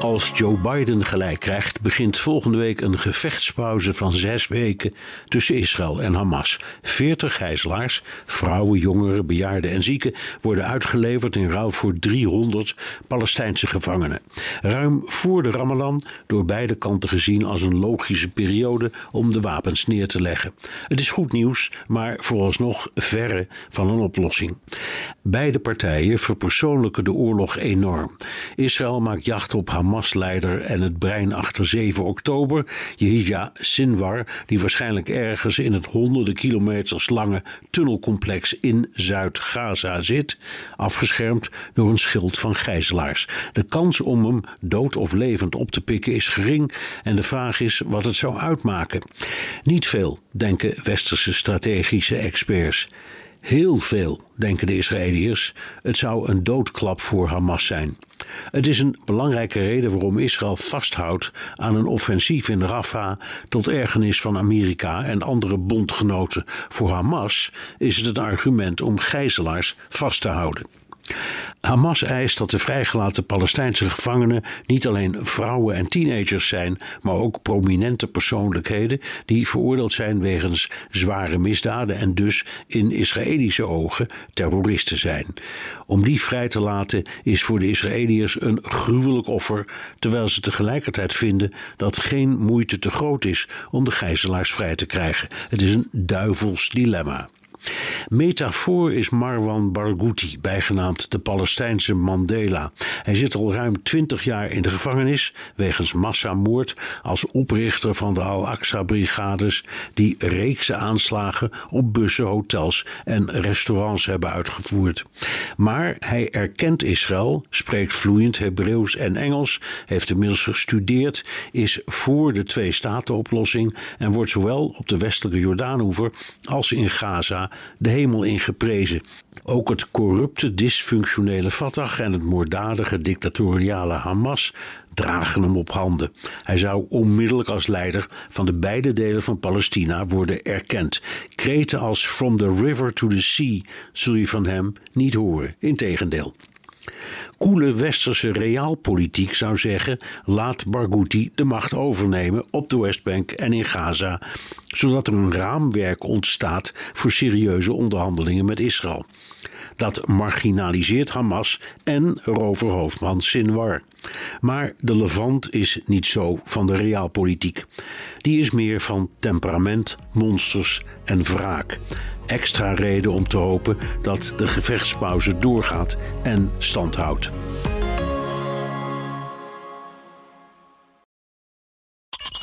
Als Joe Biden gelijk krijgt, begint volgende week een gevechtspauze van zes weken tussen Israël en Hamas. Veertig gijzelaars, vrouwen, jongeren, bejaarden en zieken, worden uitgeleverd in ruil voor 300 Palestijnse gevangenen. Ruim voor de Ramadan, door beide kanten gezien als een logische periode om de wapens neer te leggen. Het is goed nieuws, maar vooralsnog verre van een oplossing. Beide partijen verpersoonlijken de oorlog enorm. Israël maakt jacht op Hamas Hamas-leider en het brein achter 7 oktober, Yehia Sinwar, die waarschijnlijk ergens in het honderden kilometers lange tunnelcomplex in Zuid-Gaza zit, afgeschermd door een schild van gijzelaars. De kans om hem dood of levend op te pikken is gering en de vraag is wat het zou uitmaken. Niet veel, denken westerse strategische experts. Heel veel, denken de Israëliërs. Het zou een doodklap voor Hamas zijn. Het is een belangrijke reden waarom Israël vasthoudt aan een offensief in Rafah tot ergernis van Amerika en andere bondgenoten. Voor Hamas is het een argument om gijzelaars vast te houden. Hamas eist dat de vrijgelaten Palestijnse gevangenen niet alleen vrouwen en teenagers zijn, maar ook prominente persoonlijkheden die veroordeeld zijn wegens zware misdaden en dus in Israëlische ogen terroristen zijn. Om die vrij te laten is voor de Israëliërs een gruwelijk offer, terwijl ze tegelijkertijd vinden dat geen moeite te groot is om de gijzelaars vrij te krijgen. Het is een duivels dilemma. Metafoor is Marwan Barghouti, bijgenaamd de Palestijnse Mandela. Hij zit al ruim twintig jaar in de gevangenis wegens massamoord als oprichter van de Al-Aqsa-brigades die reeksen aanslagen op bussen, hotels en restaurants hebben uitgevoerd. Maar hij erkent Israël, spreekt vloeiend Hebreeuws en Engels, heeft inmiddels gestudeerd, is voor de twee-staten-oplossing en wordt zowel op de westelijke Jordaanoever als in Gaza de hemel ingeprezen. Ook het corrupte, dysfunctionele Fatah en het moorddadige dictatoriale Hamas dragen hem op handen. Hij zou onmiddellijk als leider van de beide delen van Palestina worden erkend. Kreten als From the River to the Sea zul je van hem niet horen. Integendeel. Koele westerse realpolitiek zou zeggen: laat Barghouti de macht overnemen op de Westbank en in Gaza, zodat er een raamwerk ontstaat voor serieuze onderhandelingen met Israël. Dat marginaliseert Hamas en roverhoofdman Sinwar. Maar de Levant is niet zo van de realpolitiek. Die is meer van temperament, monsters en wraak extra reden om te hopen dat de gevechtspauze doorgaat en standhoudt.